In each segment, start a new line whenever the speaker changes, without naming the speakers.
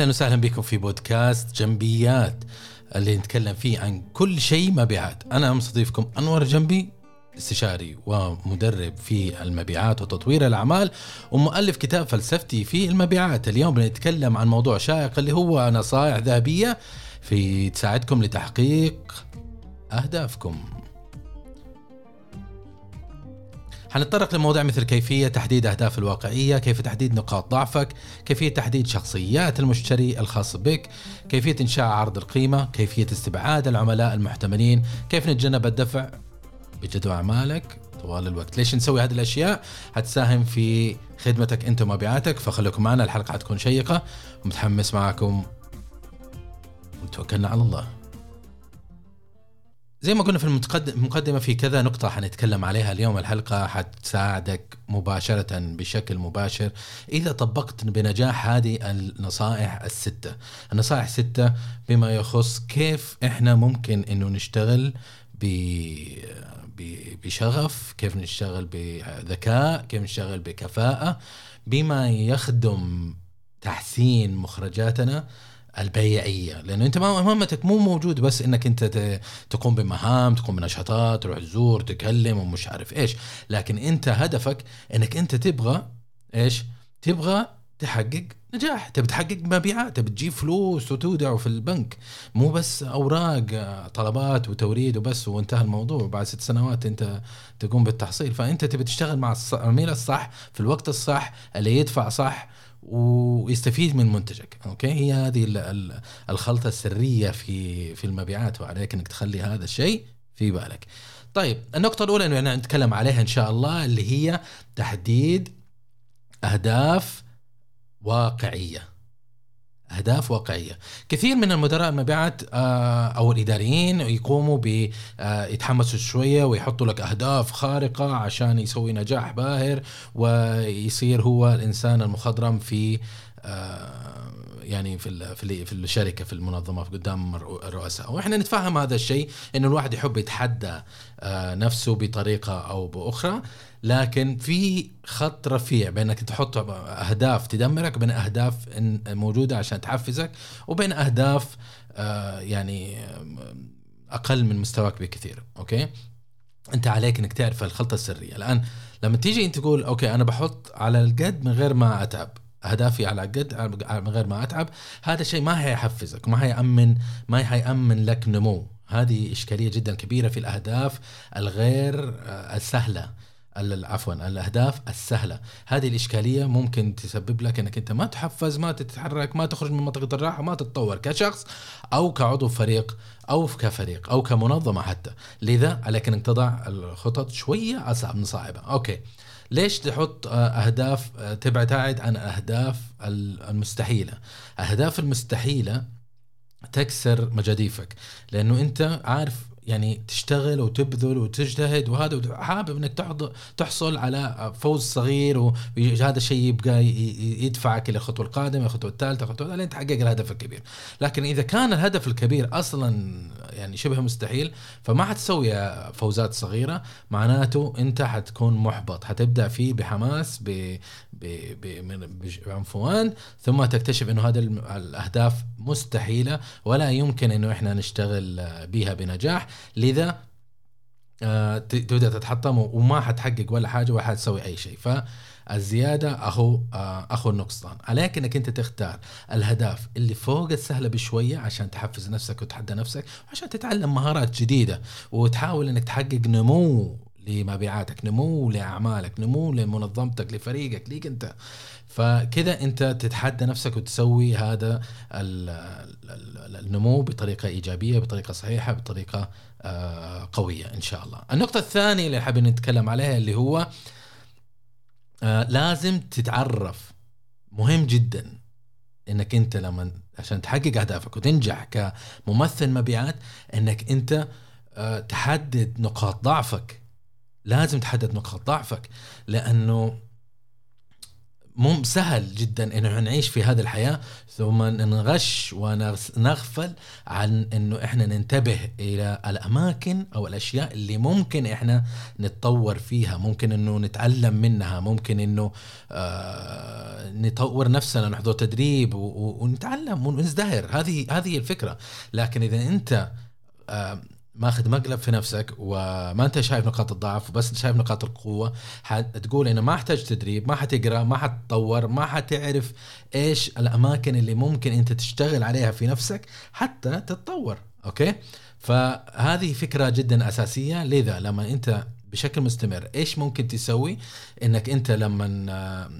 أهلا وسهلا بكم في بودكاست جنبيات اللي نتكلم فيه عن كل شيء مبيعات أنا مستضيفكم أنور جنبي استشاري ومدرب في المبيعات وتطوير الأعمال ومؤلف كتاب فلسفتي في المبيعات. اليوم بنتكلم عن موضوع شائق اللي هو نصائح ذهبية في تساعدكم لتحقيق أهدافكم. حنتطرق لمواضيع مثل كيفية تحديد أهداف الواقعية كيف تحديد نقاط ضعفك كيفية تحديد شخصيات المشتري الخاص بك كيفية إنشاء عرض القيمة كيفية استبعاد العملاء المحتملين كيف نتجنب الدفع بجدوى أعمالك. طوال الوقت. ليش نسوي هذه الأشياء؟ هتساهم في خدمتك أنت ومبيعاتك. فخليكم معنا الحلقة حتكون شيقة. متحمس معكم. وتوكلنا على الله. زي ما قلنا في المقدمة في كذا نقطة حنتكلم عليها اليوم. الحلقة حتساعدك مباشرة بشكل مباشر. إذا طبقت بنجاح هذه النصائح الستة. النصائح ستة بما يخص كيف إحنا ممكن إنه نشتغل بشغف كيف نشتغل بذكاء كيف نشتغل بكفاءة بما يخدم تحسين مخرجاتنا البيعية. لأنه أنت مهمتك مو موجود بس إنك أنت تقوم بمهام تقوم بنشاطات تروح تزور تكلم ومش عارف إيش. لكن أنت هدفك إنك أنت تبغى إيش؟ تبغى تحقق نجاح. تبي تحقق مبيعات تبي تجيب فلوس وتودع في البنك. مو بس أوراق طلبات وتوريد وبس وانتهى الموضوع. بعد ست سنوات أنت تقوم بالتحصيل. فأنت تبي تشتغل مع العميل الصح في الوقت الصح اللي يدفع صح ويستفيد من منتجك أوكي؟ هي هذه الخلطة السرية في في المبيعات وعليك إنك تخلي هذا الشيء في بالك. طيب النقطة الأولى إنه نتكلم عليها إن شاء الله اللي هي تحديد أهداف واقعية. أهداف واقعية. كثير من المدراء المبيعات آه، أو الإداريين يقوموا ب آه، يتحمسوا شوية ويحطوا لك أهداف خارقة عشان يسوي نجاح باهر ويصير هو الإنسان المخضرم في يعني في في في الشركة في المنظمه قدام الرؤساء وإحنا نتفهم هذا الشيء إنه الواحد يحب يتحدى نفسه بطريقة أو بأخرى. لكن في خط رفيع بينك تحط أهداف تدمرك وبين أهداف موجودة عشان تحفزك وبين أهداف آه، يعني أقل من مستواك بكثير. okay؟ أنت عليك إنك تعرف الخلطة السرية. الآن لما تيجي أنت تقول okay أنا بحط على القد من غير ما أتعب. اهدافي على قد من غير ما أتعب هذا الشيء ما هيحفزك ما هيامن ما هيامن لك نمو. هذه إشكالية جدا كبيرة في الأهداف الغير آه، السهلة. عفوا الأهداف السهلة. هذه الإشكالية ممكن تسبب لك إنك أنت ما تحفز ما تتحرك ما تخرج من منطقة الراحة ما تتطور كشخص أو كعضو فريق أو كفريق أو كمنظمة حتى. لذا عليك انك تضع الخطط شوية أصعب من صعبه أوكي. ليش تحط أهداف تبعد عن الاهداف المستحيلة؟ أهداف المستحيلة تكسر مجاديفك لأنه أنت عارف يعني تشتغل وتبذل وتجتهد وهذا حابب إنك تحصل على فوز صغير وهذا الشيء يبقى يدفعك إلى الخطوة القادمة الخطوة الثالثة الخطوة لين تحقق الهدف الكبير. لكن إذا كان الهدف الكبير أصلا يعني شبه مستحيل فما حتسوي فوزات صغيرة معناته أنت حتكون محبط حتبدأ فيه بحماس ب بعنفوان ثم تكتشف إنه هذه الأهداف مستحيلة ولا يمكن إنه إحنا نشتغل بها بنجاح. لذا آه، تبدأ تتحطم وما حتحقق ولا حاجة ولا حتسوي أي شيء. فالزيادة اهو آه، أخو النقصان. عليك إنك أنت تختار الاهداف اللي فوق السهلة بشوية عشان تحفز نفسك وتحدى نفسك وعشان تتعلم مهارات جديدة وتحاول إنك تحقق نمو لمبيعاتك نمو لأعمالك نمو لمنظمتك لفريقك ليك أنت. فكذا أنت تتحدى نفسك وتسوي هذا النمو بطريقة إيجابية بطريقة صحيحة بطريقة آه، قوية إن شاء الله. النقطة الثانية اللي حابين نتكلم عليها اللي هو آه، لازم تتعرف. مهم جدا إنك أنت لما عشان تحقق أهدافك وتنجح كممثل مبيعات إنك أنت آه، تحدد نقاط ضعفك. لازم تحدد نقاط ضعفك لأنه مو سهل جدا إنه نعيش في هذه الحياة ثم نغش ونغفل عن إنه إحنا ننتبه إلى الأماكن أو الأشياء اللي ممكن إحنا نتطور فيها ممكن إنه نتعلم منها ممكن إنه آه نطور نفسنا نحضر تدريب ونتعلم ونزدهر. هذه هذه الفكرة. لكن إذا أنت آه ماخذ مقلب في نفسك وما أنت شايف نقاط الضعف بس شايف نقاط القوة. حتقول إنه ما أحتاج تدريب ما حتقرأ ما حتطور ما حتعرف إيش الأماكن اللي ممكن أنت تشتغل عليها في نفسك حتى تتطور أوكي؟ فهذه فكرة جدا أساسية. لذا لما أنت بشكل مستمر. إيش ممكن تسوي؟ إنك أنت لما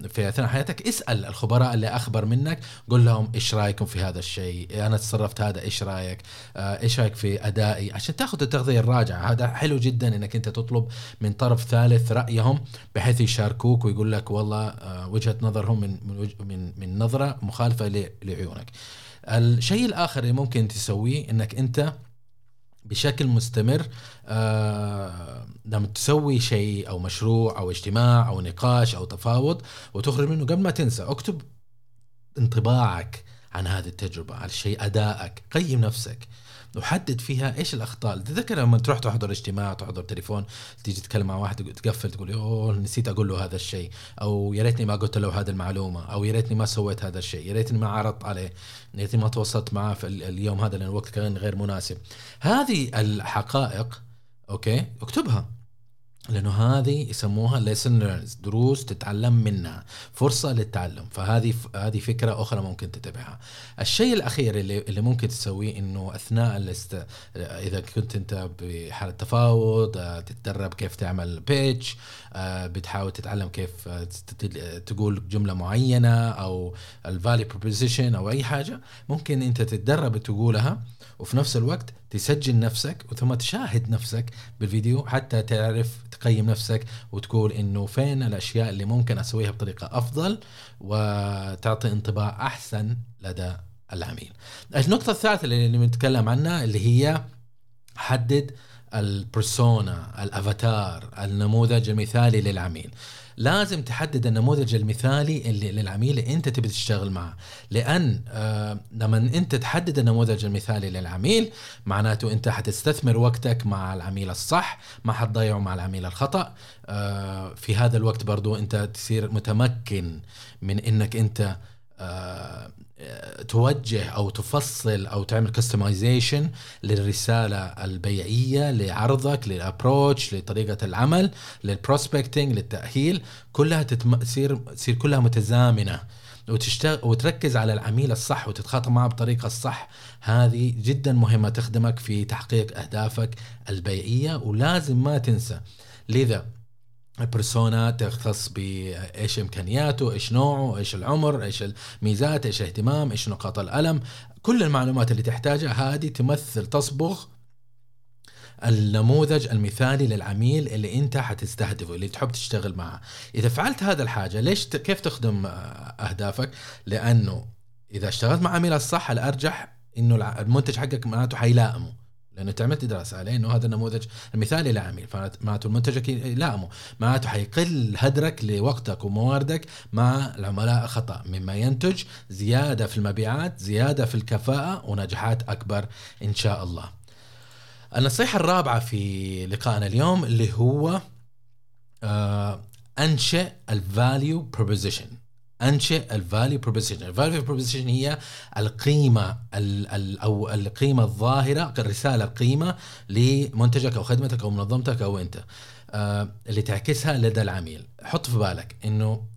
في أثناء حياتك اسأل الخبراء اللي أخبر منك قول لهم إيش رأيكم في هذا الشيء؟ أنا تصرفت هذا إيش رأيك؟ آه، إيش رأيك في أدائي؟ عشان تاخذ التغذية الراجعة. هذا حلو جدا إنك أنت تطلب من طرف ثالث رأيهم بحيث يشاركوك ويقول لك والله آه، وجهة نظرهم من من من نظرة مخالفة لعيونك. الشيء الآخر اللي ممكن تسويه إنك أنت بشكل مستمر آه لما تسوي شيء أو مشروع أو اجتماع أو نقاش أو تفاوض وتخرج منه قبل ما تنسى اكتب انطباعك عن هذه التجربة. على الشيء أدائك قيم نفسك وحدد فيها إيش الأخطاء. تذكر لما تروح تحضر اجتماع تحضر تليفون تيجي تتكلم مع واحد تقفل تقول أوه نسيت أقول له هذا الشيء. أو يا ريتني ما قلت له هذه المعلومة. أو يا ريتني ما سويت هذا الشيء. يا ريتني ما عرضت عليه. يا ريتني ما تواصلت معه في اليوم هذا لأن الوقت كان غير مناسب. هذه الحقائق okay اكتبها. لأنه هذه يسموها lesson learns دروس تتعلم منها فرصة للتعلم. فهذه هذه فكرة أخرى ممكن تتبعها. الشيء الأخير اللي اللي ممكن تسويه إنه أثناء الاست... إذا كنت أنت بحالة تفاوض آه، تتدرب كيف تعمل pitch آه، بتحاول تتعلم كيف آه، تقول جملة معينة أو ال value proposition أو أي حاجة ممكن أنت تتدرب تقولها وفي نفس الوقت تسجل نفسك وثم تشاهد نفسك بالفيديو حتى تعرف تقيم نفسك وتقول إنه فين الأشياء اللي ممكن أسويها بطريقة أفضل وتعطي انطباع أحسن لدى العميل. النقطة الثالثة اللي بنتكلم عنها اللي هي حدد البرسونا الأفاتار النموذج المثالي للعميل لازم تحدد النموذج المثالي اللي للعميل اللي انت تبي تشتغل معه. لأن آه لما انت تحدد النموذج المثالي للعميل معناته انت حتستثمر وقتك مع العميل الصح ما حتضيعه مع العميل الخطأ. آه في هذا الوقت برضو انت تصير متمكن من انك انت توجه أو تفصل أو تعمل customization للرسالة البيعية لعرضك لل approach لطريقة العمل لل prospecting للتأهيل كلها تصير تصير كلها متزامنة. وتشتغل وتركز على العميل الصح وتتخاطب معه بالطريقة الصح. هذه جدا مهمة تخدمك في تحقيق أهدافك البيعية ولازم ما تنسى. لذا بيرسونا تختص بايش إمكانياته، إيش نوعه، إيش العمر، إيش الميزات، إيش الاهتمام، إيش نقاط الألم، كل المعلومات اللي تحتاجها هذه تمثل تصبغ النموذج المثالي للعميل اللي أنت حتستهدفه اللي تحب تشتغل معه. إذا فعلت هذا الحاجة ليش ت... كيف تخدم أهدافك؟ لأنه إذا اشتغلت مع عميل الصح الأرجح إنه المنتج حقك معناته حيلائمه. انت عملت دراسة عليه إنه هذا النموذج المثالي لعميل. فمعناته المنتج يلائمه معناته حيقل هدرك لوقتك ومواردك مع العملاء خطأ. مما ينتج زيادة في المبيعات زيادة في الكفاءة ونجاحات أكبر إن شاء الله. النصيحة الرابعة في لقائنا اليوم اللي هو آه أنشئ ال value proposition أنشئ ال value proposition ال value proposition هي القيمة ال ال أو القيمة الظاهرة الرسالة القيمة لمنتجك أو خدمتك أو منظمتك أو أنت. آه اللي تعكسها لدى العميل. حط في بالك إنه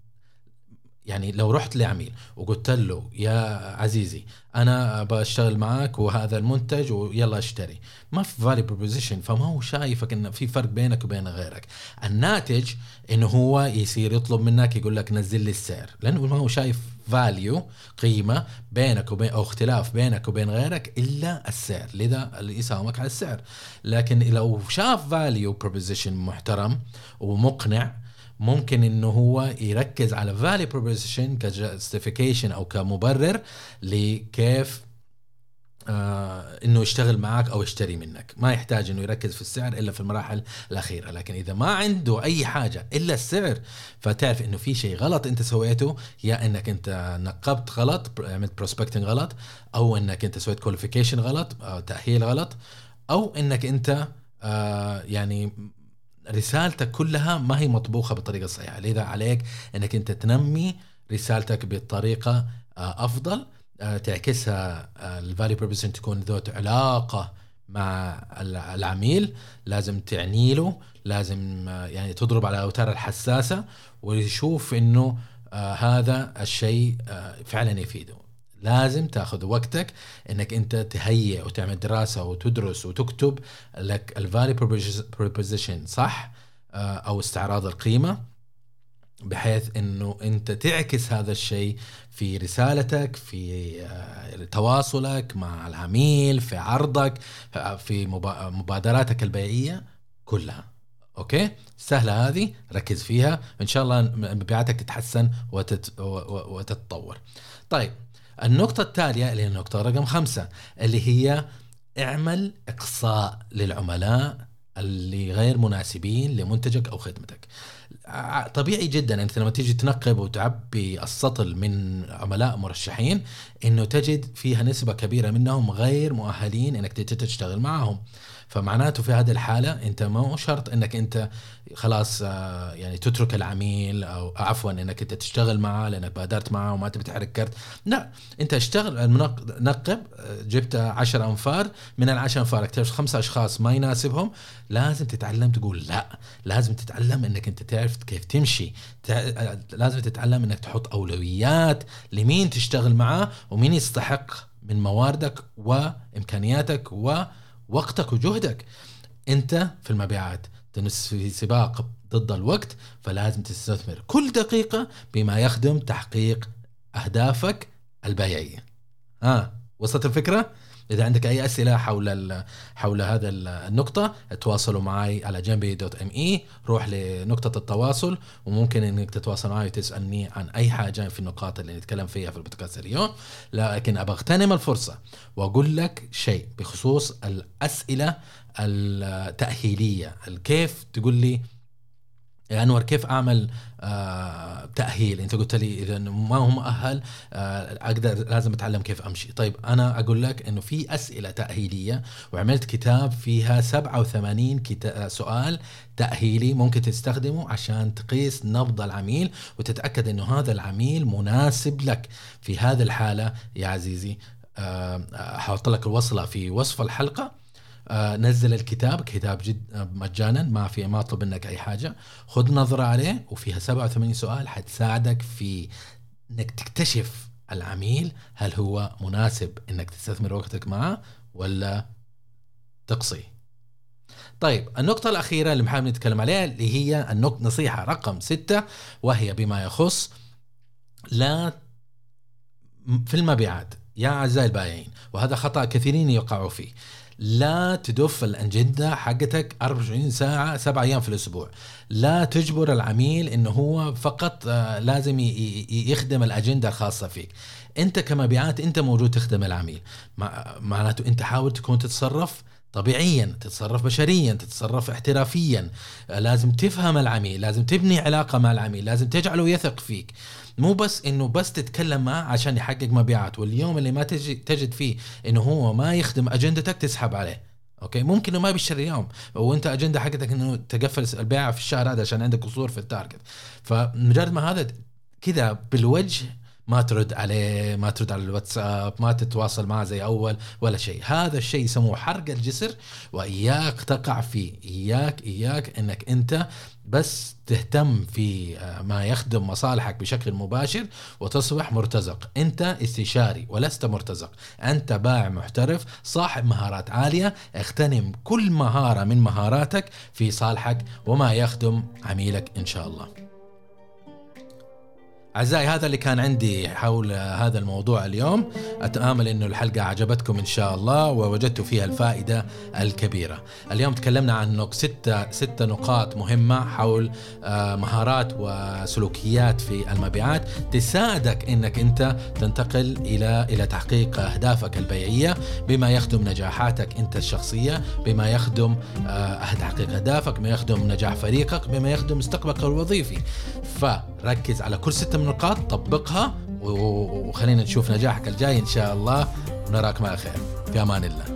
يعني لو رحت لعميل وقلت له يا عزيزي أنا بشتغل معك وهذا المنتج ويلا اشتري. ما في value proposition فما هو شايفك إنه في فرق بينك وبين غيرك. الناتج انه هو يصير يطلب منك يقول لك نزل لي السعر. لأنه ما هو شايف value قيمة بينك وبين أو اختلاف بينك وبين غيرك إلا السعر. لذا يساومك على السعر. لكن لو شاف value proposition محترم ومقنع ممكن إنه هو يركز على value proposition ك justification أو كمبرر لكيف آه إنه يشتغل معك أو يشتري منك. ما يحتاج إنه يركز في السعر إلا في المراحل الأخيرة. لكن إذا ما عنده أي حاجة إلا السعر فتعرف إنه في شيء غلط أنت سويته يا إنك أنت نقبت غلط عملت prospecting غلط أو إنك أنت سويت qualification غلط أو تأهيل غلط أو إنك أنت آه يعني رسالتك كلها ما هي مطبوخة بالطريقة الصحيحه لذا عليك إنك أنت تنمي رسالتك بطريقة آه أفضل آه، تعكسها آه، ال value proposition تكون ذات علاقة مع العميل. لازم تعني له لازم يعني تضرب على الاوتار الحساسة ويشوف إنه هذا الشيء فعلا يفيده. لازم تاخذ وقتك إنك أنت تهيئ وتعمل دراسة وتدرس وتكتب لك ال value proposition صح أو استعراض القيمة بحيث إنه أنت تعكس هذا الشيء في رسالتك في آه، تواصلك مع العميل في عرضك في مبادراتك البيعية كلها. okay؟ سهلة هذه ركز فيها إن شاء الله مبيعاتك تتحسن وتت... وتتطور. طيب النقطة التالية اللي هي النقطة رقم خمسة اللي هي اعمل إقصاء للعملاء اللي غير مناسبين لمنتجك أو خدمتك. طبيعي جدا أنت لما تيجي تنقب وتعبي السطل من عملاء مرشحين إنه تجد فيها نسبة كبيرة منهم غير مؤهلين إنك تشتغل معهم. فمعناته في هذه الحالة أنت ما شرط إنك أنت خلاص آه، يعني تترك العميل أو عفوا إنك أنت تشتغل معه لأنك بادرت معه وما تبي تحرك كرت لا أنت اشتغل نقب آه، جبت 10 أنفار من العشر أنفار اكتشفت خمسة أشخاص ما يناسبهم لازم تتعلم تقول لا. لازم تتعلم إنك أنت تعرف كيف تمشي. آه، لازم تتعلم إنك تحط أولويات لمين تشتغل معاه ومين يستحق من مواردك وإمكانياتك و وقتك وجهدك انت في المبيعات في سباق ضد الوقت فلازم تستثمر كل دقيقة بما يخدم تحقيق أهدافك البيعية ها آه. وصلت الفكرة؟ إذا عندك أي أسئلة حول حول هذا النقطة تواصلوا معي على جنبي دوت إم إي. روح لنقطة التواصل وممكن إنك تتواصل معي وتسألني عن أي حاجة في النقاط اللي نتكلم فيها في البودكاست اليوم. لكن أبغى أغتنم الفرصة وأقول لك شيء بخصوص الأسئلة التأهيلية. كيف تقول لي يا انور كيف أعمل آه تأهيل؟ أنت قلت لي إذا ما هو مؤهل آه أقدر لازم أتعلم كيف أمشي. طيب أنا أقول لك إنه في أسئلة تأهيلية وعملت كتاب فيها 87 كتا سؤال تأهيلي ممكن تستخدمه عشان تقيس نبض العميل وتتأكد إنه هذا العميل مناسب لك. في هذه الحالة يا عزيزي آه حاحط لك الوصلة في وصف الحلقة. آه نزل الكتاب كتاب جد آه، مجانا ما في ما اطلب منك أي حاجة. خذ نظرة عليه وفيها 87 سؤال حتساعدك في إنك تكتشف العميل هل هو مناسب إنك تستثمر وقتك معه ولا تقصي طيب النقطة الأخيرة اللي محاول نتكلم عليها اللي هي النقطة نصيحة رقم ستة وهي بما يخص لا في المبيعات. يا أعزائي البائعين وهذا خطأ كثيرين يقعوا فيه. لا تدف الأجندة حقتك 24 ساعة سبع أيام في الأسبوع. لا تجبر العميل إنه هو فقط آه، لازم يخدم الأجندة الخاصة فيك. أنت كمبيعات أنت موجود تخدم العميل. معناته أنت حاول تكون تتصرف طبيعيا تتصرف بشريا تتصرف احترافيا. لازم تفهم العميل لازم تبني علاقة مع العميل لازم تجعله يثق فيك. مو بس إنه بس تتكلم معه عشان يحقق مبيعات واليوم اللي ما تجد فيه إنه هو ما يخدم أجندتك تسحب عليه. okay؟ ممكن ما بيشتري اليوم وأنت أجندة حقتك إنه تقفل البيع في الشهر هذا عشان عندك قصور في ال target. فمجرد ما هذا كذا بالوجه ما ترد عليه ما ترد على الواتساب ما تتواصل معه زي أول ولا شيء. هذا الشيء يسموه حرق الجسر وإياك تقع فيه. إياك إياك إنك أنت بس تهتم في آه، ما يخدم مصالحك بشكل مباشر وتصبح مرتزق. أنت استشاري ولست مرتزق. أنت بائع محترف صاحب مهارات عالية اغتنم كل مهارة من مهاراتك في صالحك وما يخدم عميلك إن شاء الله. أعزائي هذا اللي كان عندي حول هذا الموضوع اليوم. أتآمل أنه الحلقة عجبتكم إن شاء الله ووجدتوا فيها الفائدة الكبيرة. اليوم تكلمنا عن ستة, ستة نقاط مهمة حول آه، مهارات وسلوكيات في المبيعات. تساعدك أنك أنت تنتقل إلى إلى تحقيق أهدافك البيعية بما يخدم نجاحاتك أنت الشخصية بما يخدم آه، تحقيق أهدافك بما يخدم نجاح فريقك بما يخدم مستقبلك الوظيفي. فركز على كل ستة النقاط طبقها وخلينا نشوف نجاحك الجاي إن شاء الله ونراكم على خير في أمان الله.